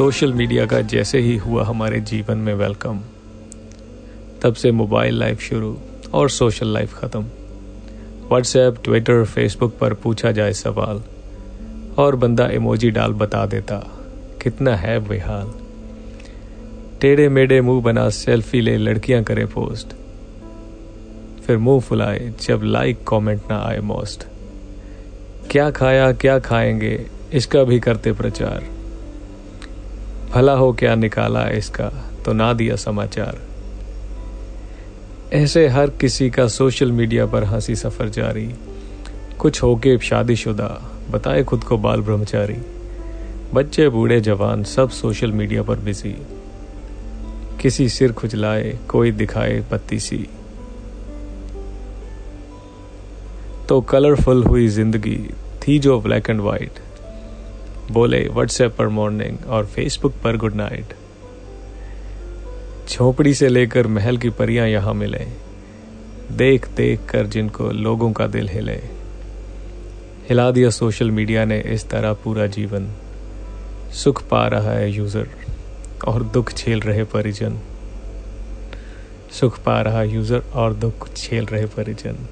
Social media का जैसे ही हुआ हमारे जीवन में वेलकम, तब से मोबाइल लाइफ शुरू और सोशल लाइफ ख़त्म। व्हाट्सएप, ट्विटर, फेसबुक पर पूछा जाए सवाल और बंदा इमोजी डाल बता देता, कितना है बेहाल? टेढ़े मेढ़े मुँह बना सेल्फी ले, लड़कियाँ करें पोस्ट। फिर मुँह फुलाए, जब लाइक कमेंट ना आए मोस्ट क्या खाया, क्या खाएँगे, इसका भी करते प्रचार। भला हो क्या निकाला इसका? तो ना दिया समाचार। ऐसे हर किसी का सोशल मीडिया पर हँसी सफ़र जारी। कुछ होके शादीशुदा, बताए खुद को बाल ब्रह्मचारी। बच्चे, बूढ़े, जवान, सब सोशल मीडिया पर बिज़ी। किसी सिर खुजलाए, कोई दिखाए पत्ती सी। तो कलरफुल हुई ज़िंदगी, थी जो ब्लैक एंड वाइट बोले, व्हाट्सएप पर मॉर्निंग और फेसबुक पर गुड नाइट. झोपड़ी से लेकर महल की परियाँ यहाँ मिले। देख देख कर जिनको लोगों का दिल हिले। हिला दिया सोशल मीडिया ने इस तरह पूरा जीवन। सुख पा रहा है यूज़र और दुख झेल रहे परिजन। सुख पा रहा यूज़र और दुख झेल रहे परिजन।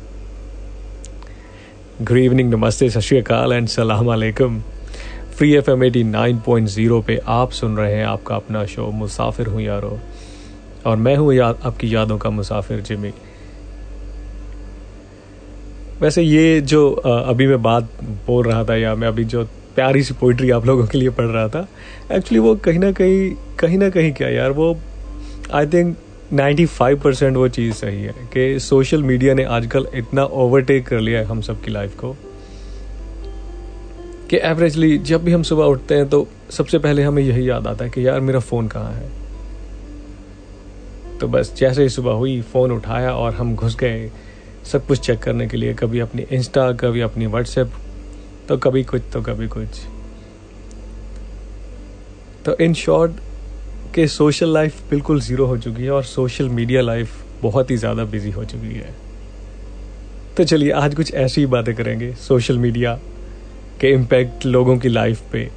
गुड इवनिंग नमस्ते, सत श्रीकाल एंड सलाम अलैकुम। Free F M eighty nine point zero पे आप सुन रहे हैं आपका अपना शो मुसाफिर हूँ यारो। और मैं हूँ याद आपकी यादों का मुसाफिर, जिमी। वैसे ये जो अभी मैं बात बोल रहा था या मैं अभी जो प्यारी सी पोइट्री आप लोगों के लिए पढ़ रहा था एक्चुअली वो कहीं ना कहीं कहीं ना कहीं क्या यार, वो आई थिंक 95 परसेंट वो चीज़ सही है कि सोशल मीडिया ने आजकल इतना ओवरटेक कर लिया है हम सब की लाइफ को। कि एवरेजली जब भी हम सुबह उठते हैं तो सबसे पहले हमें यही याद आता है कि यार मेरा फ़ोन कहाँ है? तो बस जैसे ही सुबह हुई, फ़ोन उठाया और हम घुस गए सब कुछ चेक करने के लिए, कभी अपनी इंस्टा कभी अपनी व्हाट्सएप तो कभी कुछ तो कभी कुछ। तो इन शॉर्ट कि सोशल लाइफ बिल्कुल ज़ीरो हो चुकी है और सोशल मीडिया लाइफ बहुत ही ज़्यादा बिज़ी हो चुकी है। तो चलिए आज कुछ ऐसी ही बातें करेंगे सोशल मीडिया के इम्पैक्ट लोगों की लाइफ पे।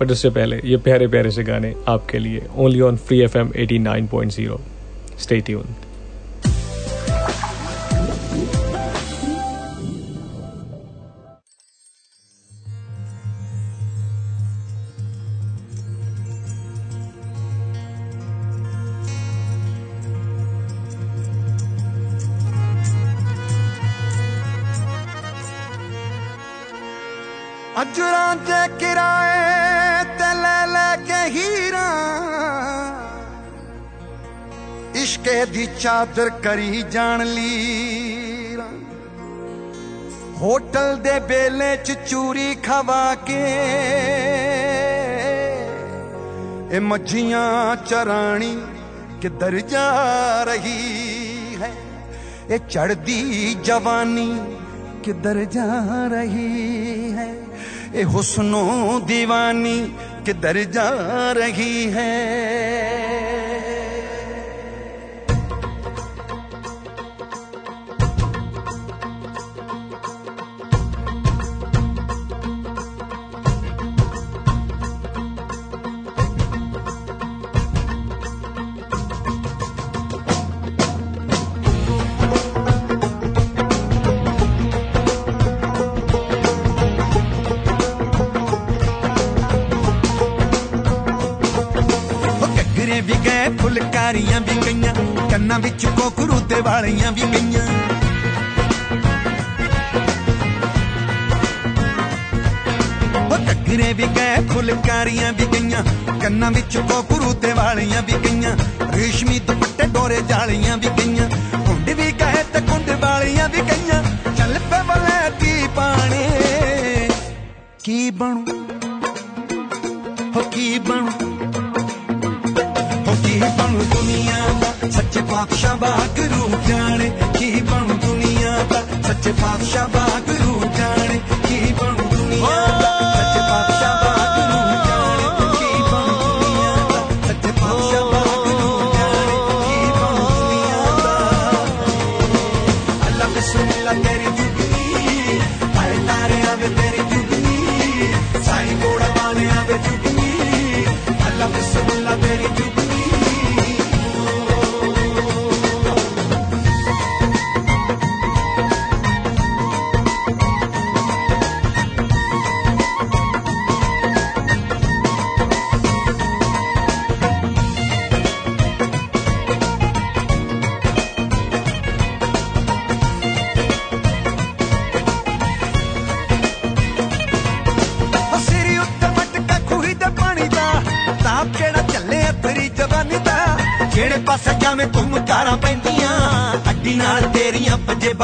बट उससे पहले, ये प्यारे प्यारे से गाने आपके लिए only on free F M eighty nine point zero stay ਅਜਰਾਂ ਤੇ ਕਿਰਾਏ ਤੇ ਲੈ ਲੈ ਕੇ ਹੀਰਾ ਇਸ਼ਕੇ ਦੀ ਚਾਦਰ ਕਰੀ ਜਾਣ ਲੀਰਾ ਹੋਟਲ ਦੇ ਬੇਲੇ ਚ ਚੂਰੀ ਖਵਾ ਕੇ ਇਹ ਮੱਝੀਆਂ ਚਰਾਣੀ ਕਿੱਧਰ ਜਾ ਰਹੀ ਹੈ ਇਹ ਚੜਦੀ ਜਵਾਨੀ ਕਿੱਧਰ ਜਾ ਰਹੀ ਹੈ ए हुस्नो दीवानी किधर जा रही है? ਫੁਲਕਾਰੀਆਂ ਵੀ ਗਈਆਂ ਕੰਨਾਂ ਵਿੱਚ ਕੋਕਰੂ ਤੇ ਵਾਲੀਆਂ ਵੀ ਗਈਆਂ ਉਹ ਘੱਗਰੇ ਵੀ ਗਏ ਫੁਲਕਾਰੀਆਂ ਵੀ ਗਈਆਂ ਕੰਨਾਂ ਵਿੱਚ ਕੋਕਰੂ ਤੇ ਵਾਲੀਆਂ ਵੀ ਗਈਆਂ ਰੇਸ਼ਮੀ ਦੁਪੱਟੇ ਡੋਰੇ ਜਾਲੀਆਂ ਵੀ ਗਈਆਂ ਕੁੰਡ ਵੀ ਗਏ ਤੇ ਕੁੰਡ ਵਾਲੀਆਂ ਵੀ ਗਈਆਂ ਚੱਲ ਪੇ ਵਲੈਤੀ ਪਾਣੀ ਕੀ ਬਣੂ ਹੋ ਕੀ ਬਣੂ की बम दुनिया सच्चे पातशाह बाग रू जाने। की बम दुनिया सच्चे पातशाह बाग रू जाने। की बम दुनिया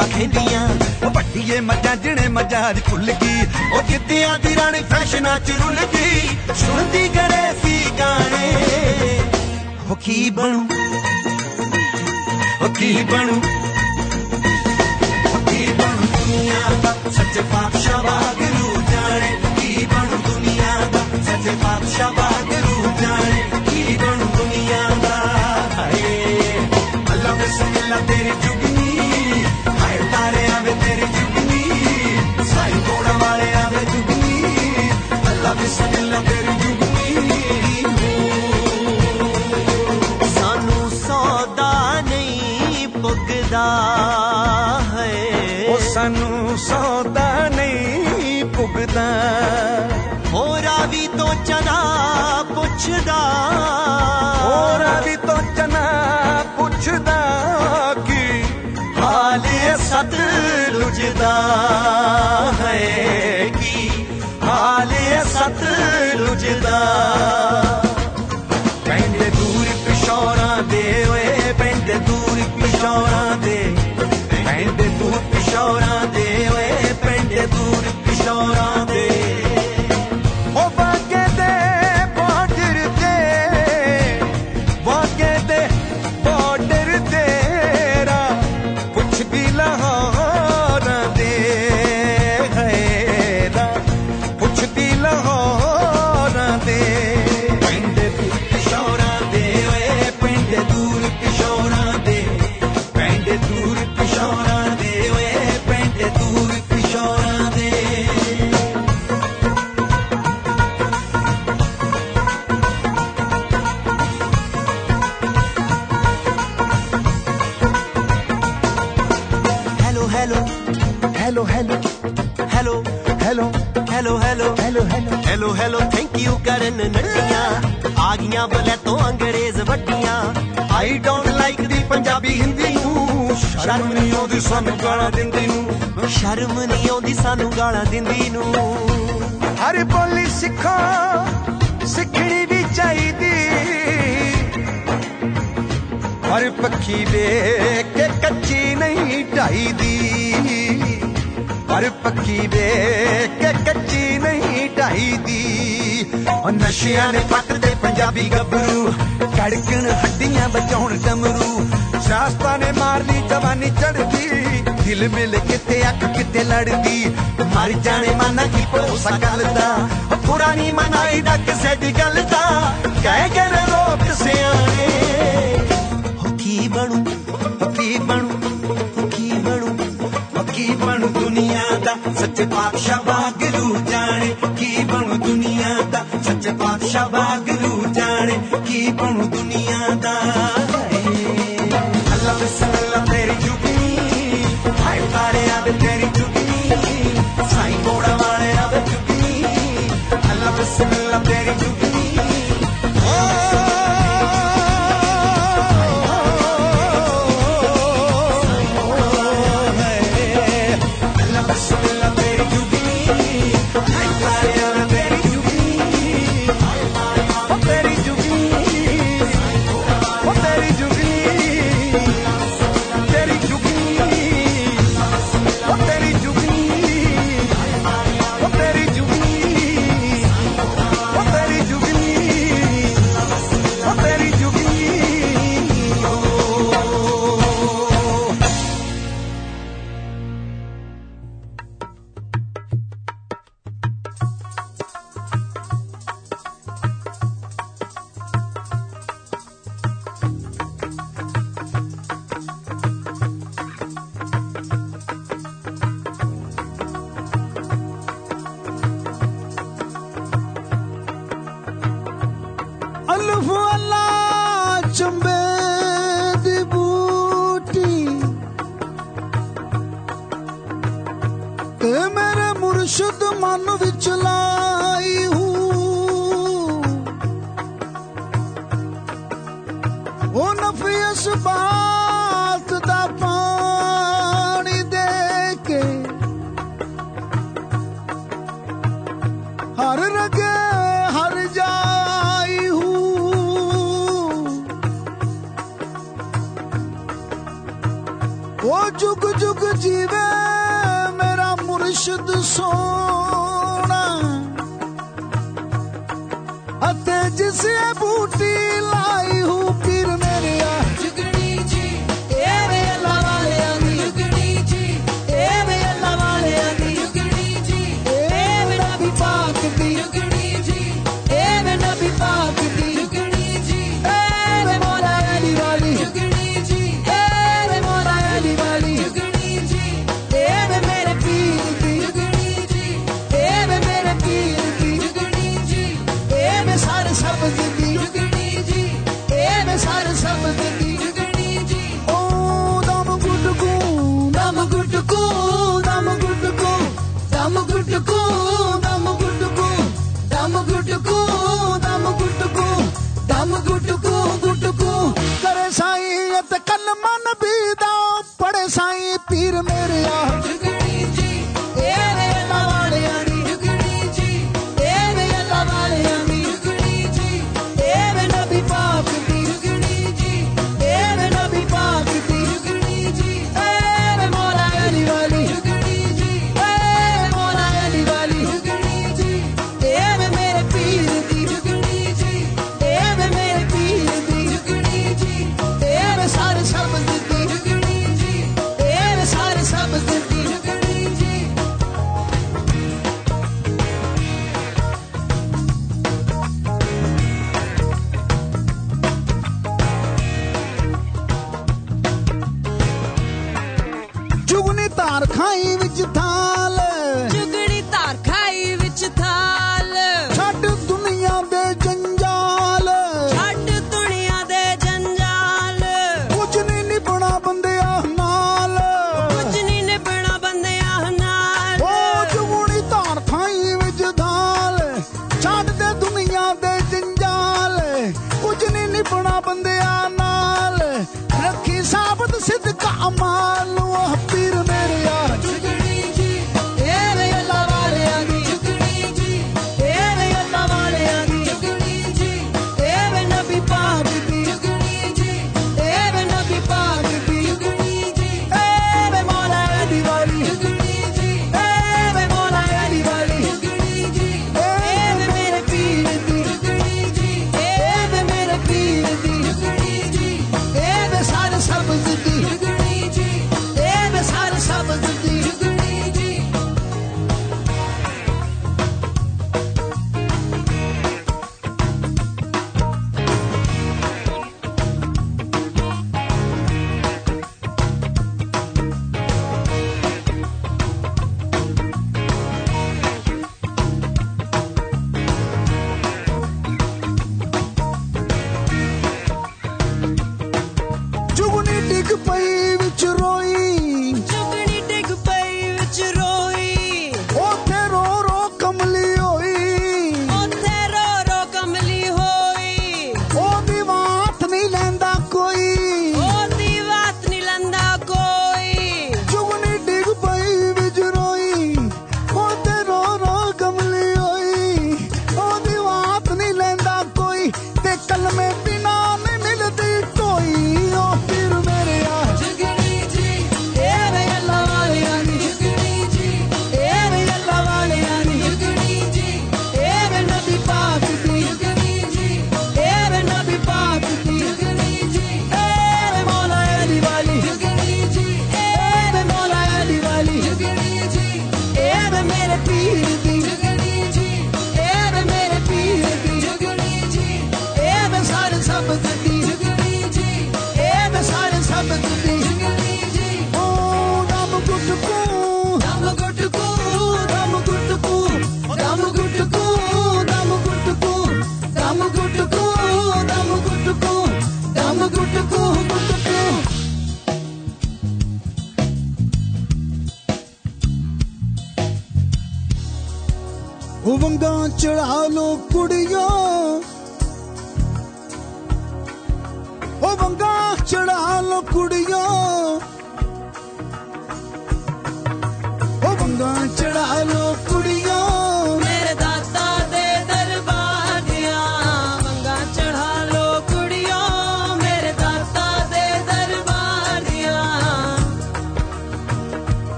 ਤੇਰੀਆਂ ਪੰਜੇ ਬਖੈਂਦੀਆਂ ਉਹ ਵੱਡੀਏ ਮੱਝਾਂ ਜਿਹਨੇ ਮੱਝਾਂ ਦੀ ਭੁੱਲ ਗਈ ਉਹ ਜਿੱਤਿਆਂ ਦੀ ਰਾਣੀ ਫੈਸ਼ਨਾਂ ਚ ਰੁੱਲ ਗਈ ਸੁਣਦੀ ਗਰੇ ਸੀ ਗਾਣੇ ਉਹ ਕੀ ਬਣੂ ਉਹ ਕੀ ਬਣੂ ਕੀ ਬਣੂ ਦੁਨੀਆ ਦਾ ਸੱਚੇ ਪਾਤਸ਼ਾਹ ਵਾਹਿਗੁਰੂ ਜਾਣੇ ਕੀ ਬਣੂ ਦੁਨੀਆ ਦਾ ਸੱਚੇ ਪਾਤਸ਼ਾਹ ਵਾਹਿਗੁਰੂ ਜਾਣੇ ਪੁੱਗਦਾ ਹੈ। ਉਹ ਸਾਨੂੰ ਸੌਦਾ ਨਹੀਂ ਪੁੱਗਦਾ ਹੋਰਾ ਵੀ ਤੋਂ ਚਨਾ ਪੁੱਛਦਾ। ਹੋਰਾਂ ਵੀ ਤੋਂ ਚਨਾ ਪੁੱਛਦਾ ਕੀ ਹਾਲ ਸਤ ਲੁਜਦਾ ਹੈ। ਕੀ ਹਾਲ ਸਤ ਲੁਜਦਾ ਕਰਨ ਨੱਟੀਆਂ ਆ ਗਈਆਂ ਬਲੇ ਤੋਂ ਅੰਗਰੇਜ਼ ਵੱਡੀਆਂ। I don't like the Punjabi Hindi ਨੂੰ। ਸ਼ਰਮ ਨਹੀਂ ਆਉਂਦੀ ਸਾਨੂੰ ਗਾਲਾਂ ਦਿੰਦੀ ਨੂੰ। ਸ਼ਰਮ ਨਹੀਂ ਆਉਂਦੀ ਸਾਨੂੰ ਗਾਲਾਂ ਦਿੰਦੀ ਨੂੰ। ਹਰ ਬੋਲੀ ਸਿੱਖੋ ਸਿੱਖਣੀ ਵੀ ਚਾਹੀਦੀ। ਹਰ ਪੱਖੀ ਵੇਖ ਕੇ ਕੱਚੀ ਨਹੀਂ ਢਾਈਦੀ हर पक्की दे के कच्ची नहीं ढाई दी। और नशिया ने पट दे पंजाबी गबरू, कड़कन हड्डियाँ बचाउन डमरू शास्ता ने मारनी जवानी चढ़दी दिल मिल किते अख किते लड़दी। मर जाने माना की भरोसा गल दा पुरानी मनाई ना किसे दी गल दा कह के लोग सियाने। हो की बनू? की बनू? की बनू? की बनू? सच पातशाह बागरू जाने, की बनू दुनिया दा? सच्चे पातशाह बागरू जाने, की बनू दुनिया का अल्लाह बसल अल्लाह तेरी चुगनी। अब तेरी चुगनी। साईं बोड़ा वाले अब चुगनी। अल्लाह बसल ਜ਼ੁਲਫ ਅੱਲਾ ਚੰਬੇ ਦੀ ਬੂਟੀ। ਤੇ ਮੇਰੇ ਮੁਰਸ਼ਿਦ ਮਨ ਵਿੱਚ ਲਾ so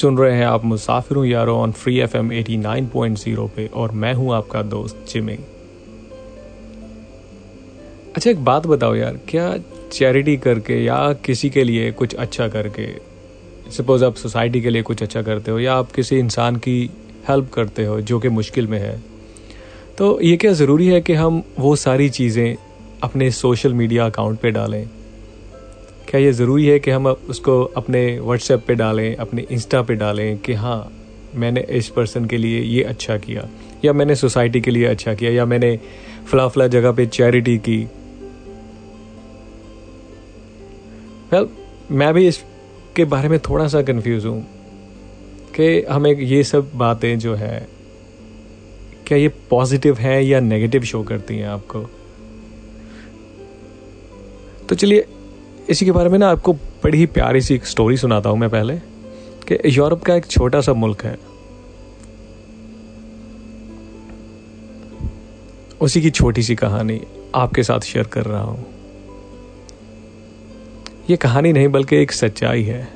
सुन रहे हैं आप मुसाफिरों यारों on free F M eighty nine point zero पे और मैं हूँ आपका दोस्त जिमी अच्छा एक बात बताओ यार, क्या चैरिटी करके या किसी के लिए कुछ अच्छा करके सपोज़ आप सोसाइटी के लिए कुछ अच्छा करते हो या आप किसी इंसान की हेल्प करते हो जो कि मुश्किल में है तो ये क्या ज़रूरी है कि हम वो सारी चीज़ें अपने सोशल मीडिया अकाउंट पे डालें? क्या ये ज़रूरी है कि हम उसको अपने व्हाट्सएप पे डालें, अपने इंस्टा पे डालें कि हाँ मैंने इस पर्सन के लिए ये अच्छा किया, या मैंने सोसाइटी के लिए अच्छा किया, या मैंने फला फला जगह पे चैरिटी की। वेल मैं भी इसके बारे में थोड़ा सा कंफ्यूज हूँ कि हमें ये सब बातें जो है, क्या ये पॉजिटिव है या नेगेटिव शो करती हैं आपको? तो चलिए इसी के बारे में ना आपको बड़ी ही प्यारी सी एक स्टोरी सुनाता हूँ मैं पहले, कि यूरोप का एक छोटा सा मुल्क है। उसी की छोटी सी कहानी आपके साथ शेयर कर रहा हूँ। ये कहानी नहीं बल्कि एक सच्चाई है।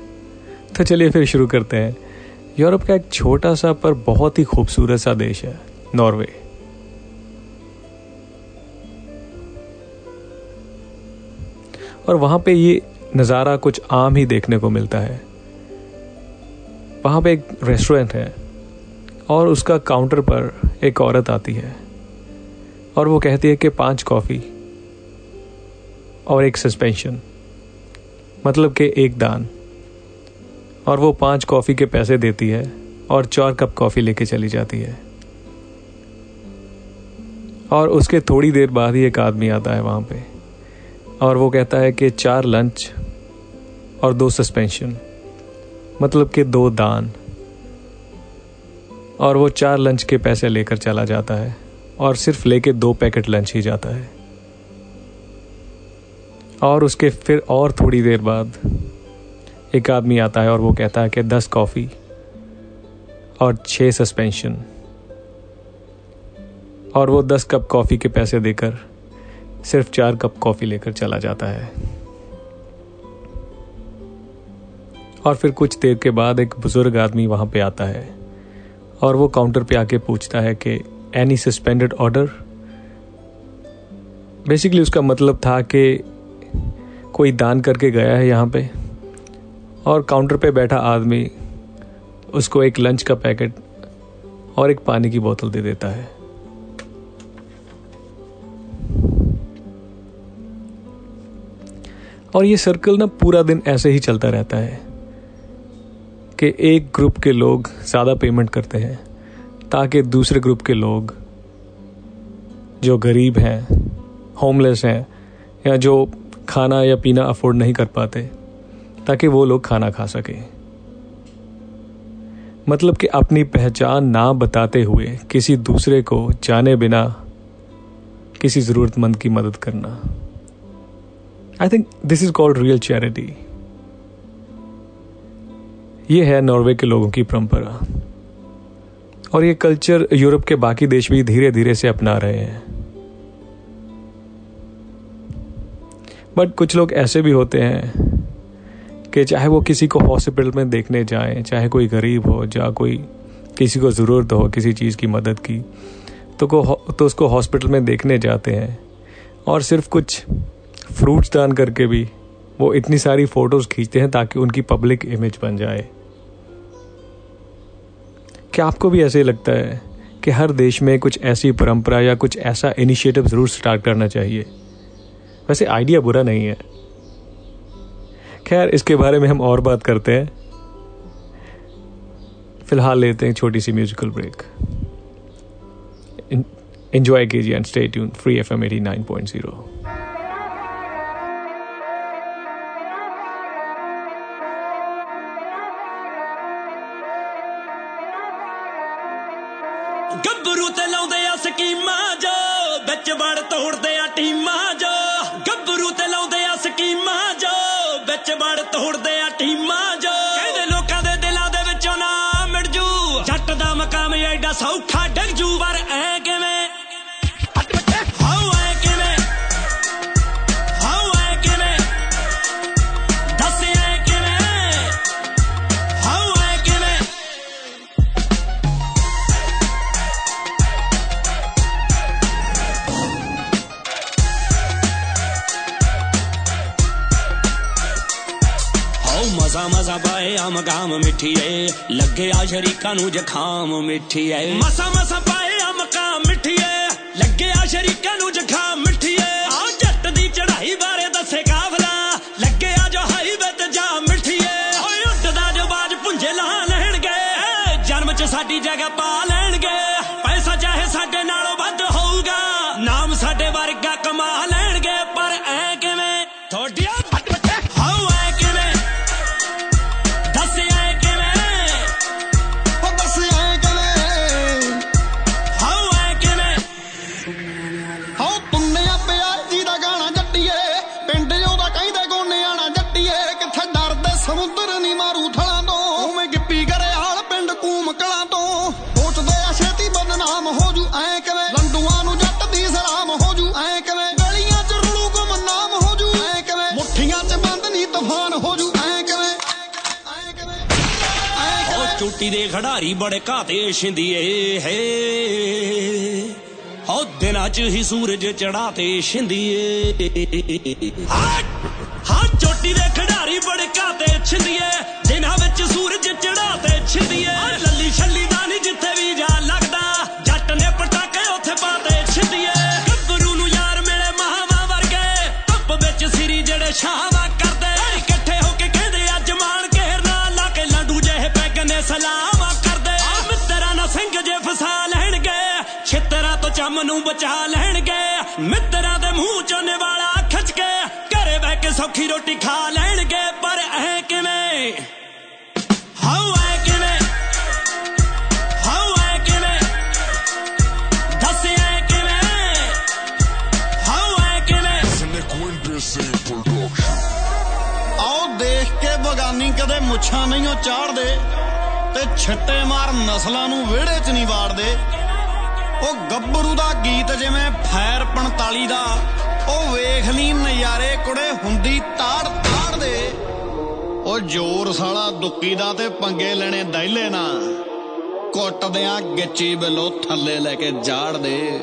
तो चलिए फिर शुरू करते हैं। यूरोप का एक छोटा सा पर बहुत ही खूबसूरत सा देश है, नॉर्वे। और वहाँ पे ये नज़ारा कुछ आम ही देखने को मिलता है। वहाँ पे एक रेस्टोरेंट है और उसका काउंटर पर एक औरत आती है और वो कहती है कि पाँच कॉफ़ी और एक सस्पेंशन मतलब कि एक दान। और वो पाँच कॉफ़ी के पैसे देती है और चार कप कॉफ़ी लेके चली जाती है। और उसके थोड़ी देर बाद ही एक आदमी आता है वहाँ पे। और वो कहता है कि चार लंच और दो सस्पेंशन मतलब कि दो दान। और वो चार लंच के पैसे लेकर चला जाता है और सिर्फ़ लेके दो पैकेट लंच ही जाता है। और उसके फिर और थोड़ी देर बाद एक आदमी आता है और वो कहता है कि दस कॉफ़ी और छः सस्पेंशन और वो दस कप कॉफ़ी के पैसे देकर सिर्फ़ चार कप कॉफ़ी लेकर चला जाता है। और फिर कुछ देर के बाद एक बुज़ुर्ग आदमी वहाँ पे आता है और वो काउंटर पे आके पूछता है कि एनी सस्पेंडेड ऑर्डर बेसिकली उसका मतलब था कि कोई दान करके गया है यहाँ पे और काउंटर पे बैठा आदमी उसको एक लंच का पैकेट और एक पानी की बोतल दे देता है। और ये सर्कल ना पूरा दिन ऐसे ही चलता रहता है कि एक ग्रुप के लोग ज़्यादा पेमेंट करते हैं, ताकि दूसरे ग्रुप के लोग जो गरीब हैं होमलेस हैं, या जो खाना या पीना अफोर्ड नहीं कर पाते, ताकि वो लोग खाना खा सकें। मतलब कि अपनी पहचान ना बताते हुए किसी दूसरे को जाने बिना किसी ज़रूरतमंद की मदद करना। I think this is called real charity ये है नॉर्वे के लोगों की परंपरा। और ये कल्चर यूरोप के बाकी देश भी धीरे धीरे से अपना रहे हैं। बट कुछ लोग ऐसे भी होते हैं कि चाहे वो किसी को हॉस्पिटल में देखने जाएँ, चाहे कोई गरीब हो, या कोई किसी को ज़रूरत हो, किसी चीज़ की मदद की तो को तो उसको हॉस्पिटल में देखने जाते हैं। और सिर्फ़ कुछ फ्रूट्स दान करके भी वो इतनी सारी फ़ोटोज़ खींचते हैं ताकि उनकी पब्लिक इमेज बन जाए। क्या आपको भी ऐसे लगता है कि हर देश में कुछ ऐसी परंपरा या कुछ ऐसा इनिशिएटिव ज़रूर स्टार्ट करना चाहिए? वैसे आइडिया बुरा नहीं है। खैर, इसके बारे में हम और बात करते हैं। फ़िलहाल लेते हैं छोटी सी म्यूजिकल ब्रेक एंजॉय कीजिए and stay tune free F M eighty nine point zero ਤੋੜਦੇ ਆ ਟੀਮਾਂ ਜੋ ਗੱਭਰੂ ਤੇ ਲਾਉਂਦੇ ਆ ਸਕੀਮਾਂ ਜੋ ਵਿੱਚ ਵੜ ਤੋੜਦੇ ਆ ਸ਼ਾਮ ਮਿੱਠੀਏ ਲੱਗਿਆ ਸ਼ਰੀਕਾਂ ਨੂੰ ਜ਼ਖਾਮ ਮਿੱਠੀਏ। ਮਸਾ ਮਸਾ ਪਾਇਆ ਮਕਾਮ ਮਿੱਠੀਏ। ਲੱਗਿਆ ਸ਼ਰੀਕਾਂ ਨੂੰ ਜ਼ਖਾਮ ਖਿਡਾਰੀ ਬੜੇ ਘਾਤੇ ਛਿੰਦੀਏ ਹੈ। ਹੋ ਦਿਨਾਂ ਚ ਹੀ ਸੂਰਜ ਚੜਾਤੇ ਛਿੰਦੀਏ ਹਾਂ ਚੰਮ ਨੂੰ ਬਚਾ ਲੈਣਗੇ ਮਿੱਤਰਾਂ ਦੇ ਮੂੰਹ ਚੋਂ ਨਿਵਾਲਾ ਖਿੱਚ ਕੇ ਘਰੇ ਬਹਿ ਕੇ ਸੌਖੀ ਰੋਟੀ ਖਾ ਲੈਣਗੇ ਪਰ ਐ ਕਿਵੇਂ ਹਾਉ ਐ ਕਿਵੇਂ ਹਾਉ ਐ ਕਿਵੇਂ ਦੱਸ ਐ ਕਿਵੇਂ ਹਾਉ ਐ ਕਿਵੇਂ ਆਓ ਦੇਖ ਕੇ ਬਗਾਨੀ ਕਦੇ ਮੁੱਛਾਂ ਨਹੀਂ ਉਹ ਚਾੜਦੇ ਤੇ ਛੱਟੇ ਮਾਰ ਨਸਲਾਂ ਨੂੰ ਵਿਹੜੇ 'ਚ ਨਹੀਂ ਵਾੜਦੇ ਉਹ ਗੱਭਰੂ ਦਾ ਗੀਤ ਜਿਵੇਂ ਫੈਰ 45 ਦਾ, ਉਹ ਵੇਖ ਲਈ ਨਜ਼ਾਰੇ ਕੁੜੇ ਹੁੰਦੀ ਤਾੜ ਤਾੜ ਦੇ। ਉਹ ਜੋਰ ਸਾਲਾ ਦੁੱਕੀ ਦਾ ਤੇ ਪੰਗੇ ਲੈਣੇ ਦਹਿਲੇ ਨਾ ਕੁੱਟਦਿਆਂ ਗਿੱਚੀ ਬਲੋ ਥੱਲੇ ਲੈ ਕੇ ਜਾੜ ਦੇ।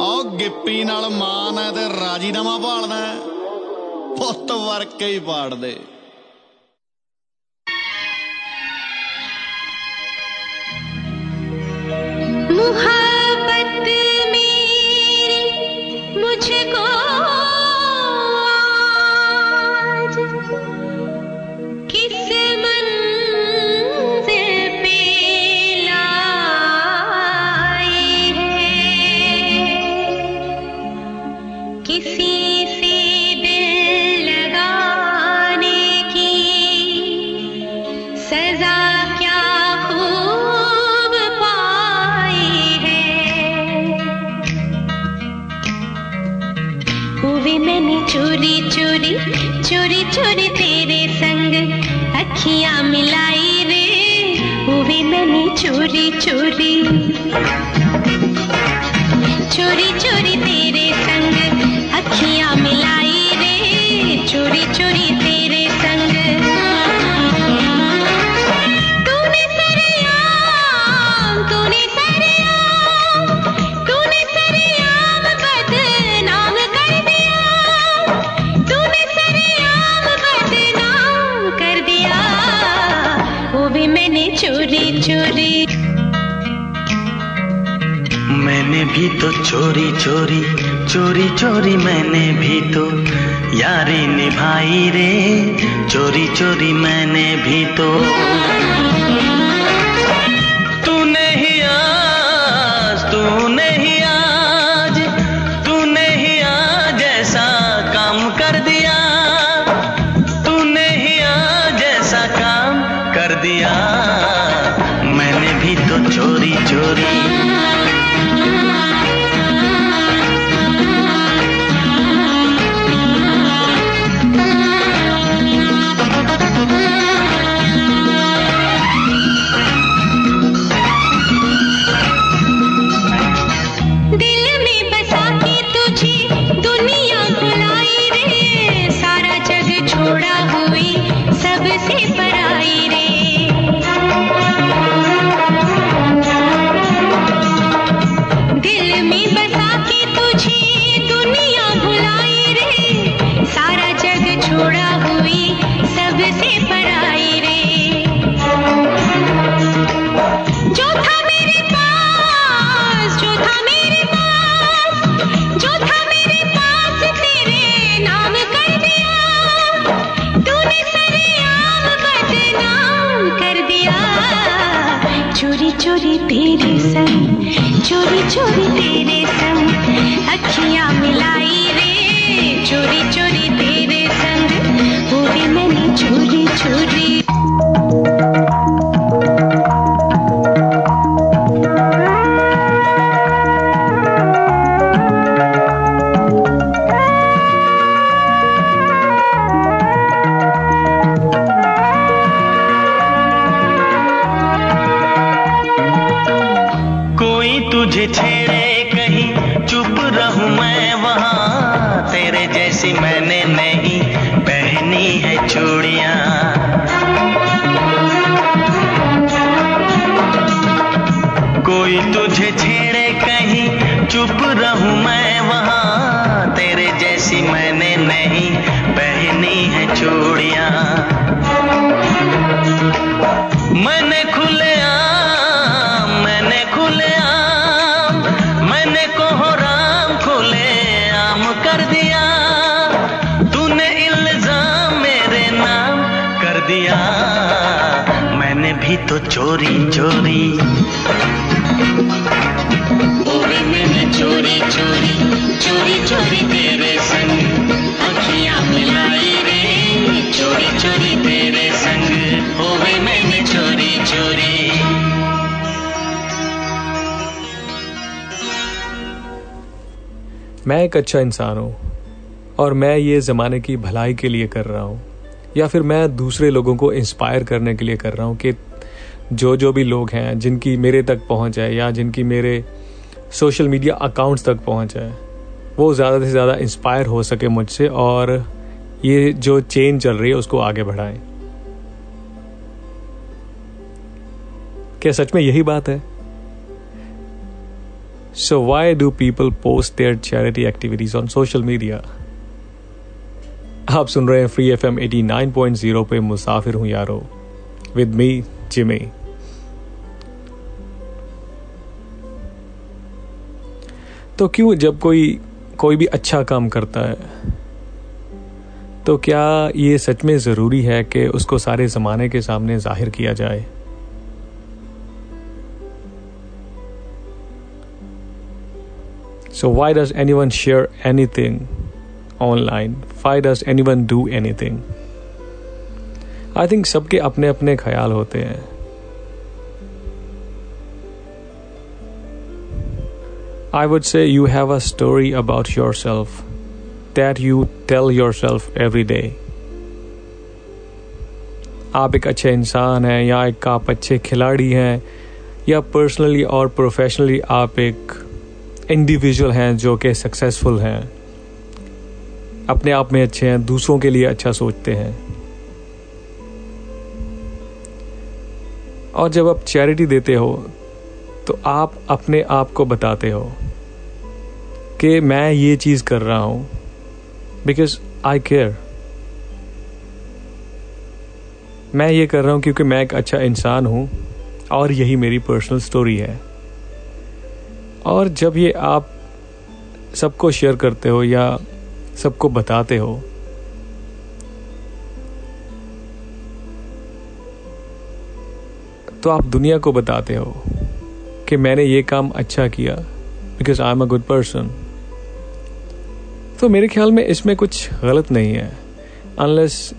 ਆਹ ਗਿੱਪੀ ਨਾਲ ਮਾਨ ਐ ਤੇ ਰਾਜੀਨਾਮਾ ਭਾਲਦਾ ਪੁੱਤ ਵਰਕੇ ਹੀ ਪਾੜ ਦੇ। Muhammad मुझको चोरी चोरी चोरी चोरी तेरे संग। अखियाँ मिलाई रे हुए मैंने चोरी चोरी। चोरी चोरी तेरे संग। अखियाँ मिलाई रे, चोरी चोरी भी तो चोरी चोरी चोरी चोरी मैंने भी तो यारी निभाई रे। चोरी चोरी मैंने भी तो सारा जग छोड़ा हुई सबसे पराई रे। जो था मेरे पास जो था मेरे पास जो था मेरे पास तेरे नाम कर दिया। तूने सरेआम बदनाम कर दिया। चोरी चोरी तेरे संग, चोरी चोरी तेरे संग अखियाँ मिलाई चोरी चोरी तेरे संग। वो भी मैंने चोरी चोरी। मैं एक अच्छा इंसान हूँ, और मैं ये ज़माने की भलाई के लिए कर रहा हूँ, या फिर मैं दूसरे लोगों को इंस्पायर करने के लिए कर रहा हूँ कि जो जो भी लोग हैं, जिनकी मेरे तक पहुँच है या जिनकी मेरे सोशल मीडिया अकाउंट्स तक पहुँच है वो ज़्यादा से ज़्यादा इंस्पायर हो सके मुझसे, और ये जो चेन चल रही है, उसको आगे बढ़ाएँ। क्या सच में यही बात है? So why do people post their charity activities on social media आप सुन रहे हैं free F M eighty nine point zero पे मुसाफिर हूँ यारो विद मी जिमी तो क्यों जब कोई कोई भी अच्छा काम करता है तो क्या ये सच में ज़रूरी है कि उसको सारे ज़माने के सामने ज़ाहिर किया जाए? So, why does anyone share anything online? Why does anyone do anything? I think सबके अपने अपने ख्याल होते हैं I would say you have a story about yourself that you tell yourself every day. आप एक अच्छे इंसान हैं या एक आप अच्छे खिलाड़ी हैं या पर्सनली और प्रोफेशनली आप एक इंडिविजुअल हैं जो कि सक्सेसफुल हैं, अपने आप में अच्छे हैं, दूसरों के लिए अच्छा सोचते हैं। और जब आप चैरिटी देते हो तो आप अपने आप को बताते हो कि मैं ये चीज़ कर रहा हूँ बिकॉज़ आई केयर मैं ये कर रहा हूँ क्योंकि मैं एक अच्छा इंसान हूँ और यही मेरी पर्सनल स्टोरी है। और जब ये आप सबको शेयर करते हो या सबको बताते हो तो आप दुनिया को बताते हो कि मैंने ये काम अच्छा किया because I am a good person तो मेरे ख्याल में इसमें कुछ गलत नहीं है अनलेस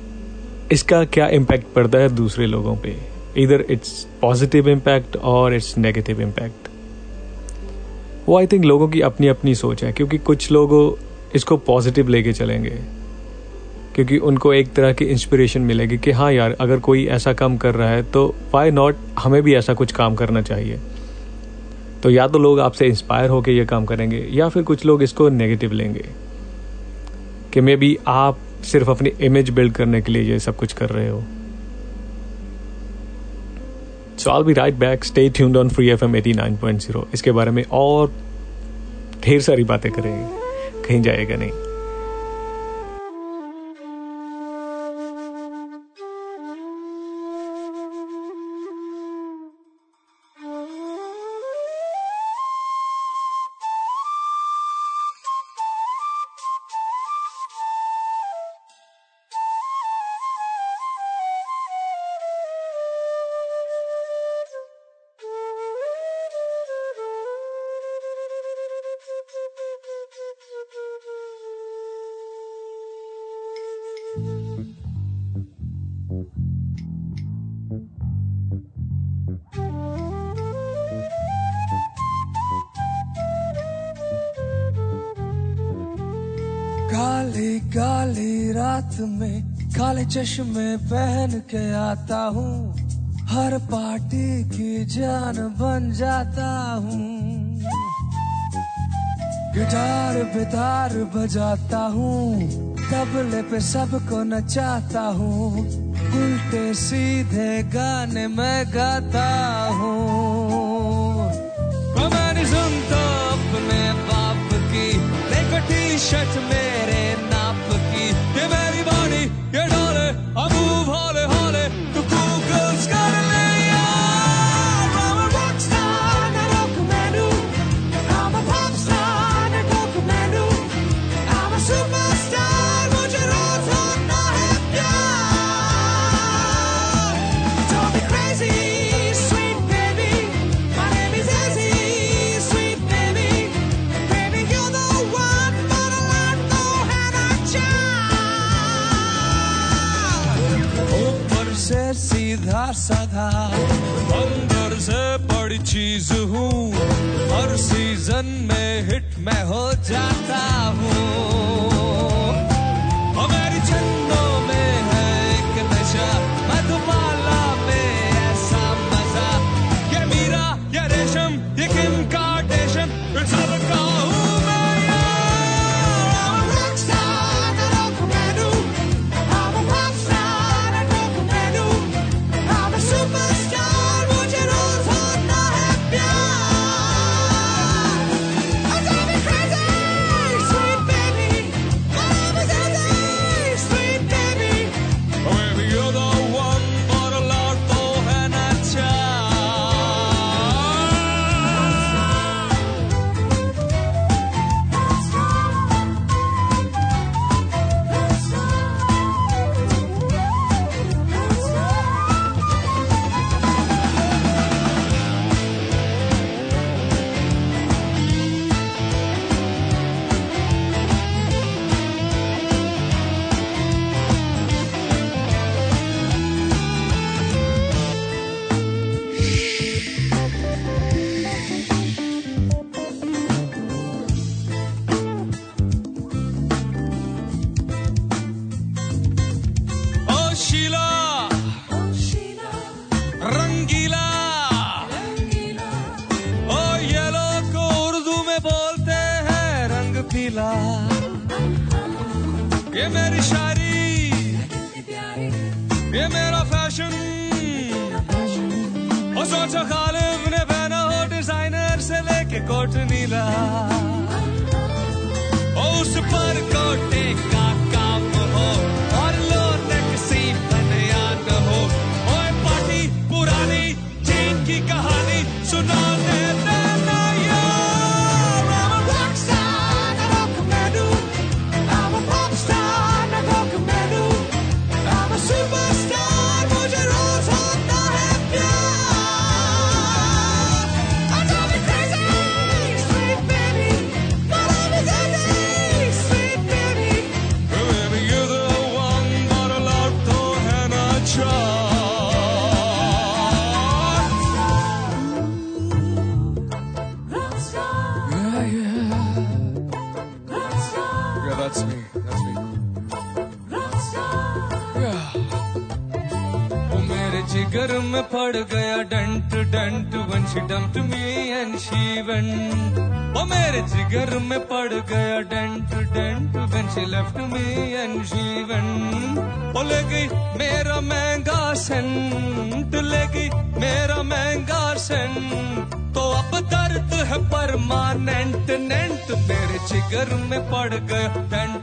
इसका क्या इम्पैक्ट पड़ता है दूसरे लोगों पे. इधर इट्स पॉजिटिव इम्पैक्ट और इट्स नेगेटिव इम्पैक्ट वो आई थिंक लोगों की अपनी अपनी सोच है, क्योंकि कुछ लोग इसको पॉजिटिव लेके चलेंगे, क्योंकि उनको एक तरह की इंस्पिरेशन मिलेगी कि हाँ यार, अगर कोई ऐसा काम कर रहा है तो वाई नॉट हमें भी ऐसा कुछ काम करना चाहिए। तो या तो लोग आपसे इंस्पायर होकर ये काम करेंगे, या फिर कुछ लोग इसको नेगेटिव लेंगे, कि मे बी आप सिर्फ़ अपनी इमेज बिल्ड करने के लिए ये सब कुछ कर रहे हो। So all be right back stay tuned on free F M eighty nine point zero इसके बारे में और ढेर सारी बातें करेंगे। कहीं जाएगा नहीं। रात में काले चश्मे पहन के आता हूँ। हर पार्टी की जान बन जाता हूँ। गिटार, बितार बजाता हूँ। तबले पे सबको नचाता हूँ। उल्टे सीधे गाने मैं गाता हूँ। नहीं सुनता अपने बाप की, देखो टी शर्ट मेरे का अंदर से बड़ी चीज़ हूँ हर से she dumped me and she went. वो मेरे जिगर में पड़ गया dent dent when she left me and she went. वो ले गई मेरा महँगा सेंट, ले गई मेरा महँगा सेंट तो अब दर्द है परमानेंट, नेंट मेरे जिगर में पड़ गया डेंट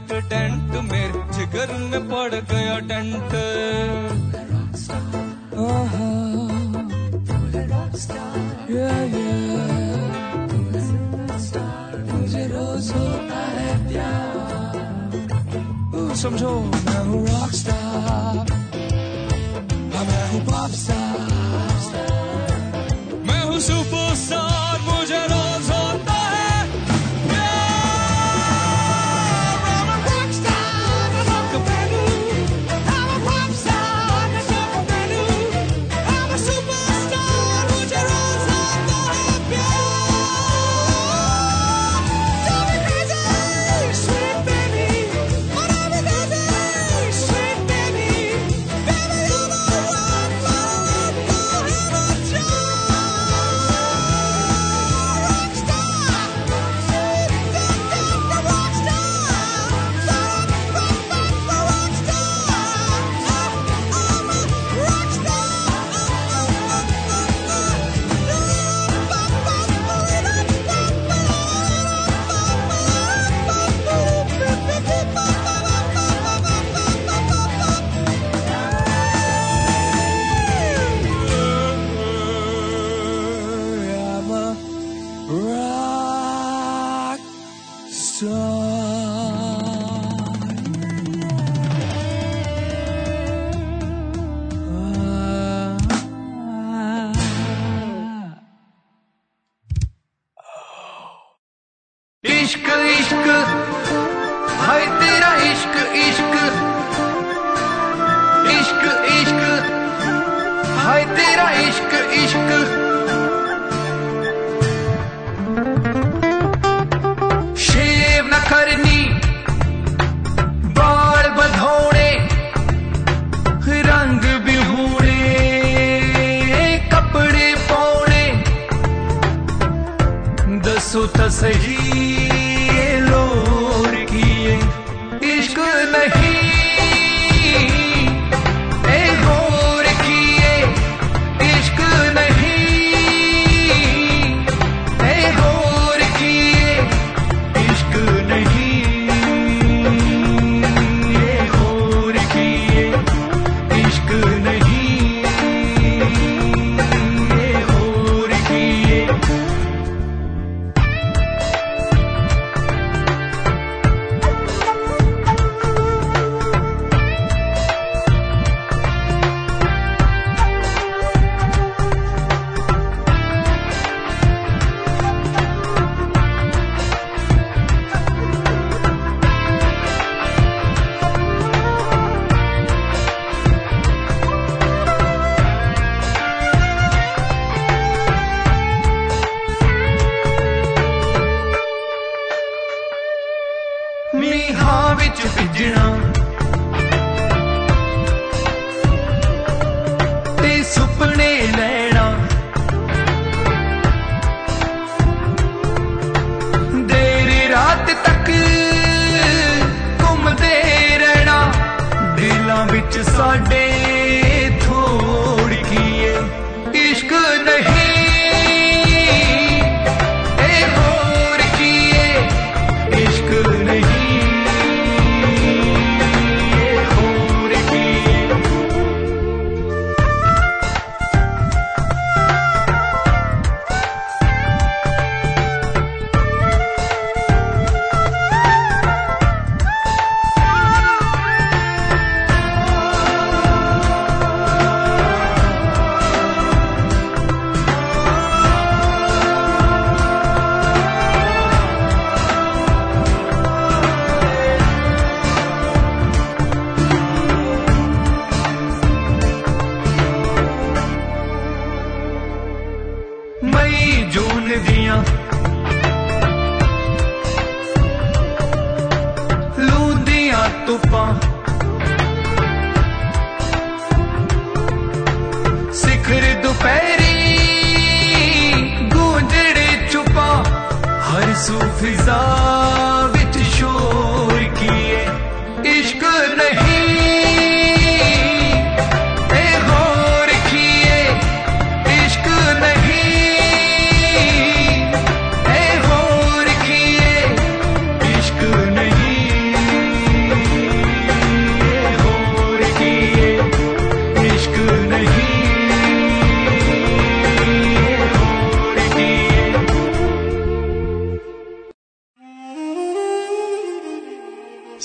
ਹਰ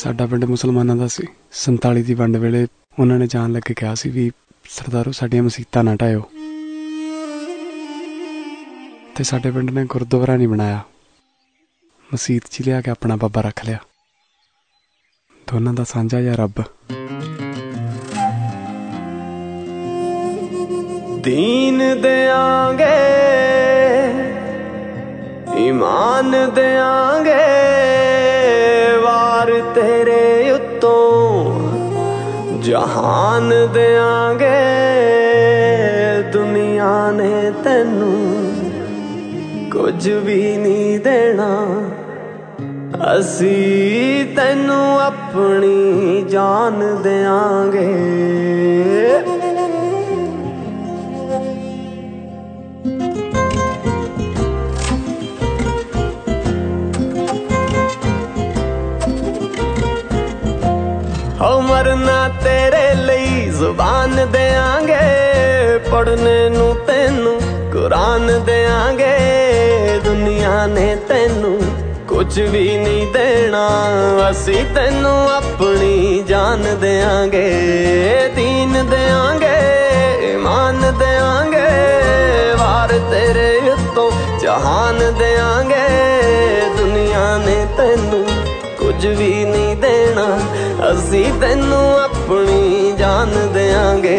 ਸਾਡਾ ਪਿੰਡ ਮੁਸਲਮਾਨਾਂ ਦਾ ਸੀ। 47 ਦੀ ਵੰਡ ਵੇਲੇ ਉਹਨਾਂ ਨੇ ਜਾਣ ਲੱਗੇ ਕਿਹਾ ਸੀ ਵੀ, ਸਰਦਾਰੋ, ਸਾਡੀਆਂ ਮਸੀਤਾਂ ਨਾ ਢਾਇਓ। ਤੇ ਸਾਡੇ ਪਿੰਡ ਨੇ ਗੁਰਦੁਆਰਾ ਨਹੀਂ ਬਣਾਇਆ। ਮਸੀਤ 'ਚ ਲਿਆ ਕੇ ਆਪਣਾ ਬਾਬਾ ਰੱਖ ਲਿਆ। ਦੋਨਾਂ ਦਾ ਸਾਂਝਾ ਯਾ ਰੱਬ। ਦੀਨ ਦੇਾਂਗੇ ਇਮਾਨ ਦੇਾਂਗੇ ਜਹਾਨ ਦੇਾਂਗੇ ਦੁਨੀਆ ਨੇ ਤੈਨੂੰ ਕੁਝ ਵੀ ਨਹੀਂ ਦੇਣਾ। ਅਸੀਂ ਤੈਨੂੰ ਆਪਣੀ ਜਾਨ ਦੇਾਂਗੇ ਤੇਰੇ ਲਈ ਜ਼ੁਬਾਨ ਦੇਾਂਗੇ ਪੜਨੇ ਨੂੰ ਤੈਨੂੰ, ਕੁਰਾਨ ਦੇਾਂਗੇ ਦੁਨੀਆ ਨੇ ਤੈਨੂੰ ਕੁਝ ਵੀ ਨਹੀਂ ਦੇਣਾ, ਅਸੀਂ ਤੈਨੂੰ ਆਪਣੀ ਜਾਨ ਦੇਾਂਗੇ ਦੀਨ ਦੇਾਂਗੇ ਈਮਾਨ ਦੇਾਂਗੇ ਵਾਰ ਤੇਰੇ ਉੱਤੋਂ ਜਹਾਨ ਦੇਾਂਗੇ ਦੁਨੀਆ ਨੇ ਤੈਨੂੰ ਕੁਝ ਵੀ ਨਹੀਂ ਦੇਣਾ, ਅਸੀਂ ਤੈਨੂੰ ਆਪਣੀ ਜਾਨ ਦੇਾਂਗੇ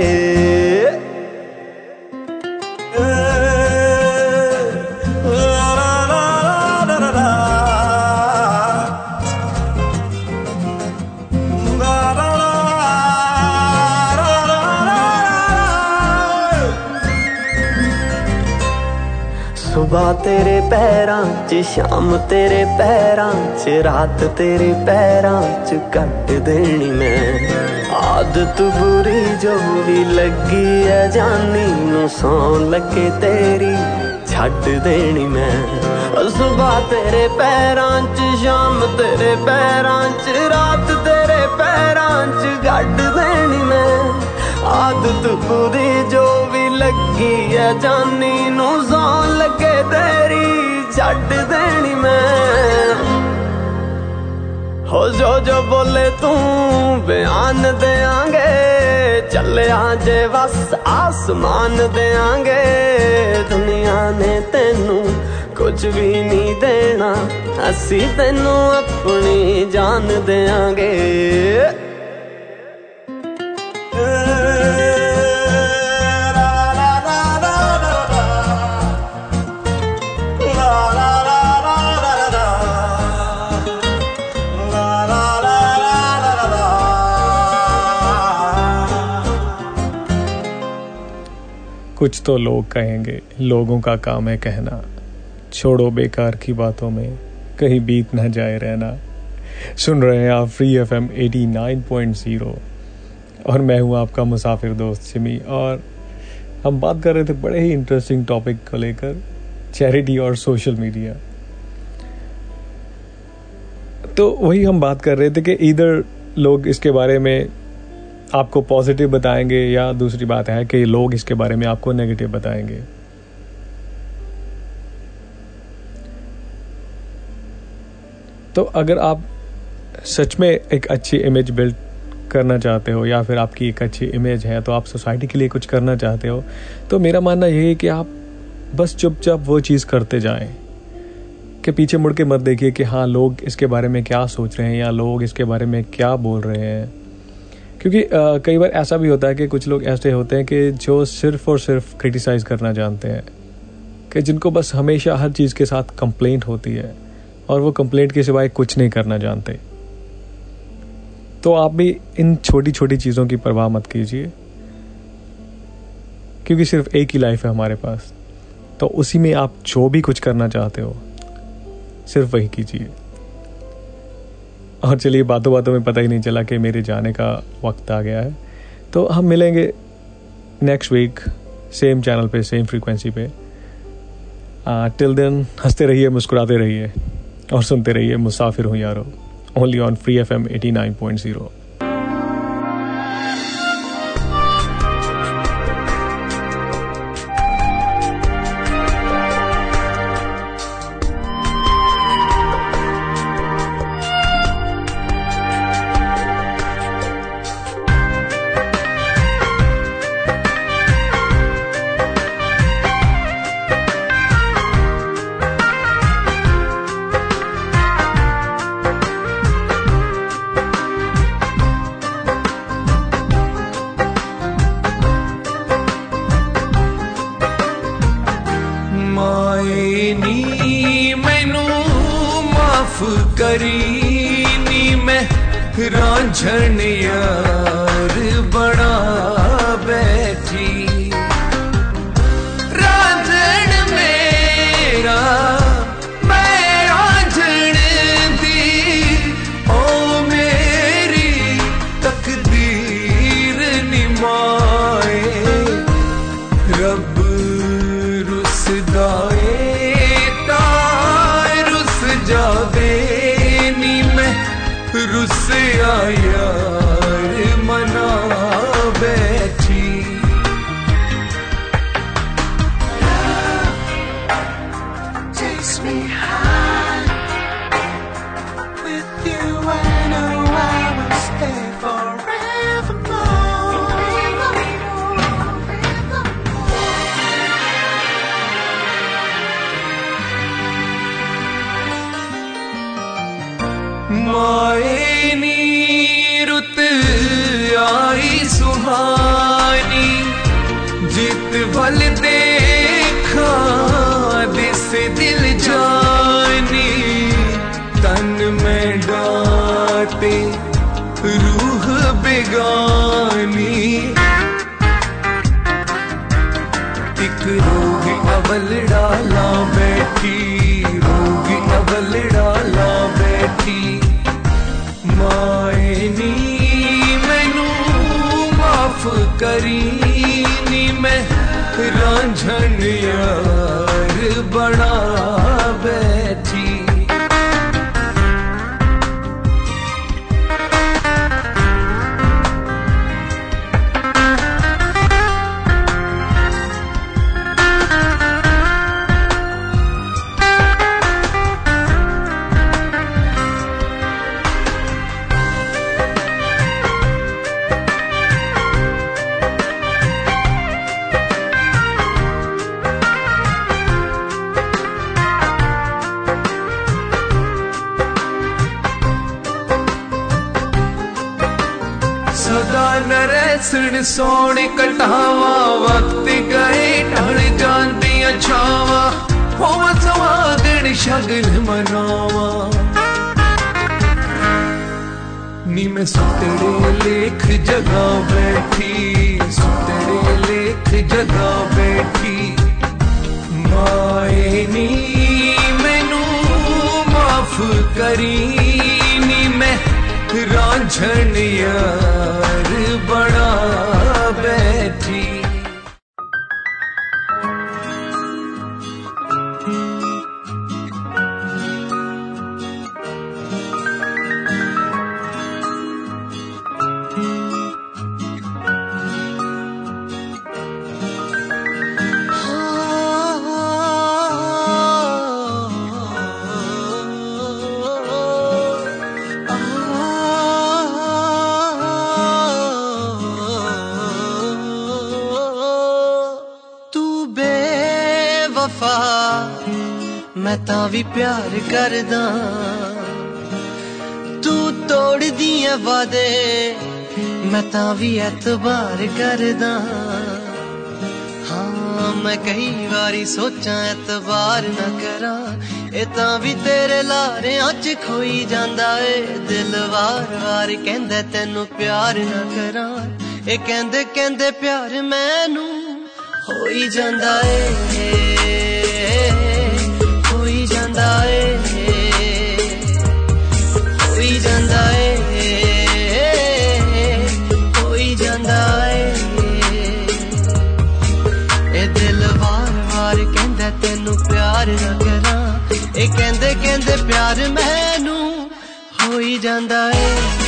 ਸੁਬਾ ਤੇਰੇ ਪੈਰਾਂ 'ਚ, ਸ਼ਾਮ ਤੇਰੇ ਪੈਰਾਂ 'ਚ, ਰਾਤ ਤੇਰੇ ਪੈਰਾਂ 'ਚ ਕੱਟ ਦੇਣੀ ਮੈਂ। ਆਦਤ ਬੁਰੀ ਜੋ ਵੀ ਲੱਗੀ ਐ ਜਾਨੀ ਨੂੰ ਸੌਣ ਲੱਗੇ ਤੇਰੀ, ਛੱਡ ਦੇਣੀ ਮੈਂ। ਸੁਬਾ ਤੇਰੇ ਪੈਰਾਂ 'ਚ, ਸ਼ਾਮ ਤੇਰੇ ਪੈਰਾਂ 'ਚ, ਰਾਤ ਤੇਰੇ ਪੈਰਾਂ 'ਚ, ਗੱਡ ਦੇਣੀ ਮੈਂ। ਆਦਤ ਬੁਰੀ ਜੋ ਵੀ ਲੱਗੀ ਐ ਜਾਨੀ ਨੂੰ ਸੌਣ ਲੱਗੇ ਤੇਰੀ, ਛੱਡ ਦੇਣੀ ਮੈਂ। ਹੋ ਜੋ ਜੋ ਬੋਲੇ ਤੂੰ, ਬਿਆਨ ਦੇਾਂਗੇ ਚੱਲਿਆ ਜੇ ਵਸ, ਆਸਮਾਨ ਦੇਾਂਗੇ ਦੁਨੀਆ ਨੇ ਤੈਨੂੰ ਕੁਝ ਵੀ ਨਹੀਂ ਦੇਣਾ, ਅਸੀਂ ਤੈਨੂੰ ਆਪਣੀ ਜਾਨ ਦੇਾਂਗੇ कुछ तो लोग कहेंगे, लोगों का काम है कहना। छोड़ो बेकार की बातों में, कहीं बीत ना जाए रहना। सुन रहे हैं आप free F M eighty nine point zero और मैं हूँ आपका मुसाफिर दोस्त सिमी और हम बात कर रहे थे बड़े ही इंटरेस्टिंग टॉपिक को लेकर चैरिटी और सोशल मीडिया तो वही हम बात कर रहे थे कि इधर लोग इसके बारे में आपको पॉजिटिव बताएँगे या दूसरी बात है कि लोग इसके बारे में आपको नेगेटिव बताएँगे? तो अगर आप सच में एक अच्छी इमेज बिल्ड करना चाहते हो या फिर आपकी एक अच्छी इमेज है तो आप सोसाइटी के लिए कुछ करना चाहते हो तो मेरा मानना यही है कि आप बस चुपचाप वो चीज़ करते जाएँ कि पीछे मुड़ के मत देखिए कि हाँ लोग इसके बारे में क्या सोच रहे हैं या लोग इसके बारे में क्या बोल रहे हैं। क्योंकि कई बार ऐसा भी होता है कि कुछ लोग ऐसे होते हैं कि जो सिर्फ़ और सिर्फ़ क्रिटिसाइज करना जानते हैं, कि जिनको बस हमेशा हर चीज़ के साथ कंप्लेंट होती है और वो कंप्लेंट के सिवाय कुछ नहीं करना जानते। तो आप भी इन छोटी छोटी चीज़ों की परवाह मत कीजिए, क्योंकि सिर्फ़ एक ही लाइफ है हमारे पास। तो उसी में आप जो भी कुछ करना चाहते हो, सिर्फ़ वही कीजिए। और चलिए बातों बातों में पता ही नहीं चला कि मेरे जाने का वक्त आ गया है। तो हम मिलेंगे नेक्स्ट वीक सेम चैनल पे सेम फ्रीक्वेंसी पे। टिल देन हँसते रहिए, मुस्कुराते रहिए और सुनते रहिए मुसाफिर हूँ यारो only on free F M eighty nine point zero रूह बेगानी एक रोग नवल ਤਾਂ ਵੀ ਪਿਆਰ ਕਰਦਾ। ਤੂੰ ਤੋੜਦੀ ਐ ਵਾਦੇ, ਮੈਂ ਤਾਂ ਵੀ ਐਤਬਾਰ ਕਰਦਾ। ਹਾਂ, ਮੈਂ ਕਈ ਵਾਰੀ ਸੋਚਾਂ ਐਤਬਾਰ ਨਾ ਕਰਾਂ। ਇਹ ਤਾਂ ਵੀ ਤੇਰੇ ਲਾਰਿਆਂ 'ਚ ਖੋਈ ਜਾਂਦਾ ਏ। ਦਿਲ ਵਾਰ-ਵਾਰ ਕਹਿੰਦਾ, ਤੈਨੂੰ ਪਿਆਰ ਨਾ ਕਰਾਂ। ਇਹ ਕਹਿੰਦੇ ਕਹਿੰਦੇ ਪਿਆਰ ਮੈਨੂੰ ਹੋਈ ਜਾਂਦਾ ਏ। ਹੋਈ ਜਾਂਦਾ ਏ। ਹੋਈ ਜਾਂਦਾ ਏ। ਹੋਈ ਜਾਂਦਾ ਏ। ਇਹ ਦਿਲ ਵਾਰ-ਵਾਰ ਕਹਿੰਦਾ, ਤੈਨੂੰ ਪਿਆਰ ਨਾ ਕਰਾਂ। ਇਹ ਕਹਿੰਦੇ ਕਹਿੰਦੇ, ਪਿਆਰ ਮੈਨੂੰ ਹੋਈ ਜਾਂਦਾ ਏ।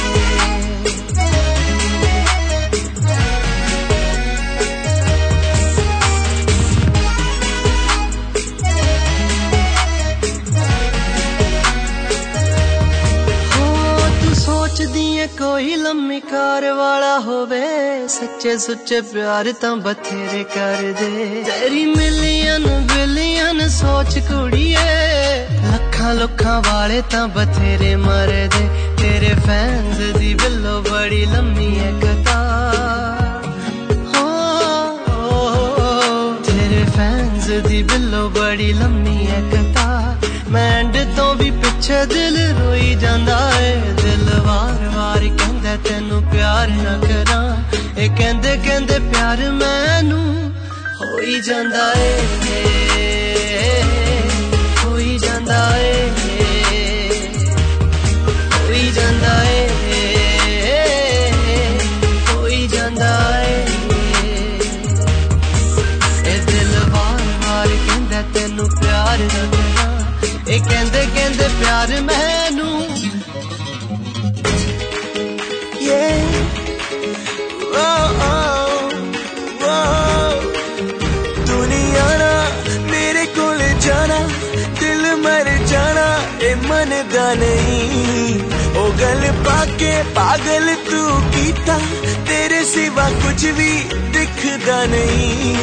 ਤੂੰ ਸੋਚਦੀ ਏ ਕੋਈ ਲੰਮੀ ਕਾਰ ਵਾਲਾ ਹੋਵੇ, ਸੱਚੇ ਸੁੱਚੇ ਪਿਆਰ ਤਾਂ ਬਥੇਰੇ ਕਰਦੇ। ਤੇਰੀ ਮਿਲੀਅਨ ਬਿਲੀਅਨ ਸੋਚ ਕੁੜੀਏ, ਲੱਖਾਂ ਲੱਖਾਂ ਵਾਲੇ ਤਾਂ ਬਥੇਰੇ ਮਰਦੇ। ਤੇਰੇ ਫੈਨਸ ਦੀ ਬਿੱਲੋ ਬੜੀ ਲੰਮੀ ਏ ਕਤਾਰ ਹੋ, ਤੇਰੇ ਫੈਨਸ ਦੀ ਬਿੱਲੋ ਬੜੀ ਲੰਮੀ ਏ ਕਤਾਰ ਮੈਂ ਐਂਡ ਤੋਂ ਵੀ ਪਿੱਛੇ ਦਿਲ ਰੋਈ ਜਾਂਦਾ। ਏ ਦਿਲ ਵਾਰ-ਵਾਰ ਕਹਿੰਦਾ ਤੈਨੂੰ ਪਿਆਰ ਨਾ ਕਰਾਂ। ਇਹ ਕਹਿੰਦੇ ਕਹਿੰਦੇ ਪਿਆਰ ਮੈਨੂੰ ਹੋਈ ਜਾਂਦਾ ਏ। ਹੋਈ ਜਾਂਦਾ ਏ। ਹੋਈ ਜਾਂਦਾ ਏ। ਹੋਈ ਜਾਂਦਾ ਏ। ਇਹ ਦਿਲ ਵਾਰ-ਵਾਰ ਕਹਿੰਦਾ ਤੈਨੂੰ ਪਿਆਰ ਨਾ ਕਰਾਂ। ਇਹ ਕਹਿੰਦੇ ਕਹਿੰਦੇ ਪਿਆਰ ਮੈਨੂੰ नहीं। ओ गल पाके पागल तू कीता, तेरे सिवा कुछ भी दिखदा नहीं।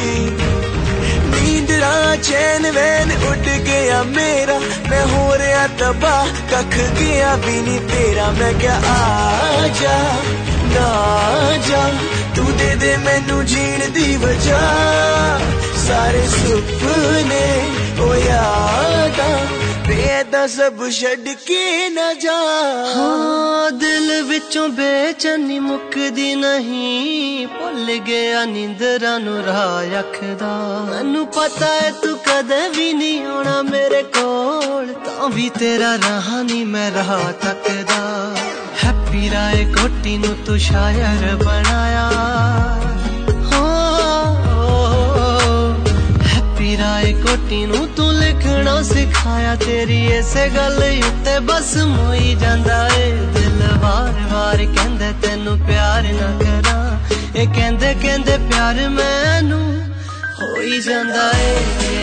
नींदरा चैन वैन उड़ गया मेरा, मैं हो रहा तबा कख गया भी नहीं तेरा। मैं क्या आ जा ना जा तू दे दे मैनू जीण दी वजह। सारे सुपने ओ यादा ਉਹ ਯਾਦਾਂ ਵੇ ਤਾਂ ਸਭ ਛੱਡ ਕੇ ਨਾ ਜਾ। ਹਾਂ, ਦਿਲ ਵਿੱਚੋਂ ਬੇਚੈਨੀ ਮੁੱਕਦੀ ਨਹੀਂ। ਭੁੱਲ ਗਿਆ ਨੀਂਦਰਾਂ ਨੂੰ ਰਾਹ ਅੱਖਦਾ ਮੈਨੂੰ ਪਤਾ ਹੈ ਤੂੰ ਕਦੇ ਵੀ ਨਹੀਂ ਆਉਣਾ ਮੇਰੇ ਕੋਲ। ਤਾਂ ਵੀ ਤੇਰਾ ਰਹਾ ਨਹੀਂ ਮੈਂ ਰਾਹ ਤੱਕਦਾ। ਹੈਪੀ ਰਾਏ ਕੋਟੀ ਨੂੰ ਤੂੰ ਸ਼ਾਇਰ ਬਣਾਇਆ। ਕੋਟੀ ਨੂੰ ਤੂੰ ਲਿਖਣਾ ਸਿਖਾਇਆ, ਤੇਰੀ ਇਸੇ ਗੱਲ ਉੱਤੇ ਬਸ ਮੋਈ ਜਾਂਦਾ ਏ। ਦਿਲ ਵਾਰ-ਵਾਰ ਕਹਿੰਦੇ, ਤੈਨੂੰ ਪਿਆਰ ਨਾ ਕਰਾਂ। ਇਹ ਕਹਿੰਦੇ ਕਹਿੰਦੇ ਪਿਆਰ ਮੈਨੂੰ ਹੋਈ ਜਾਂਦਾ ਏ।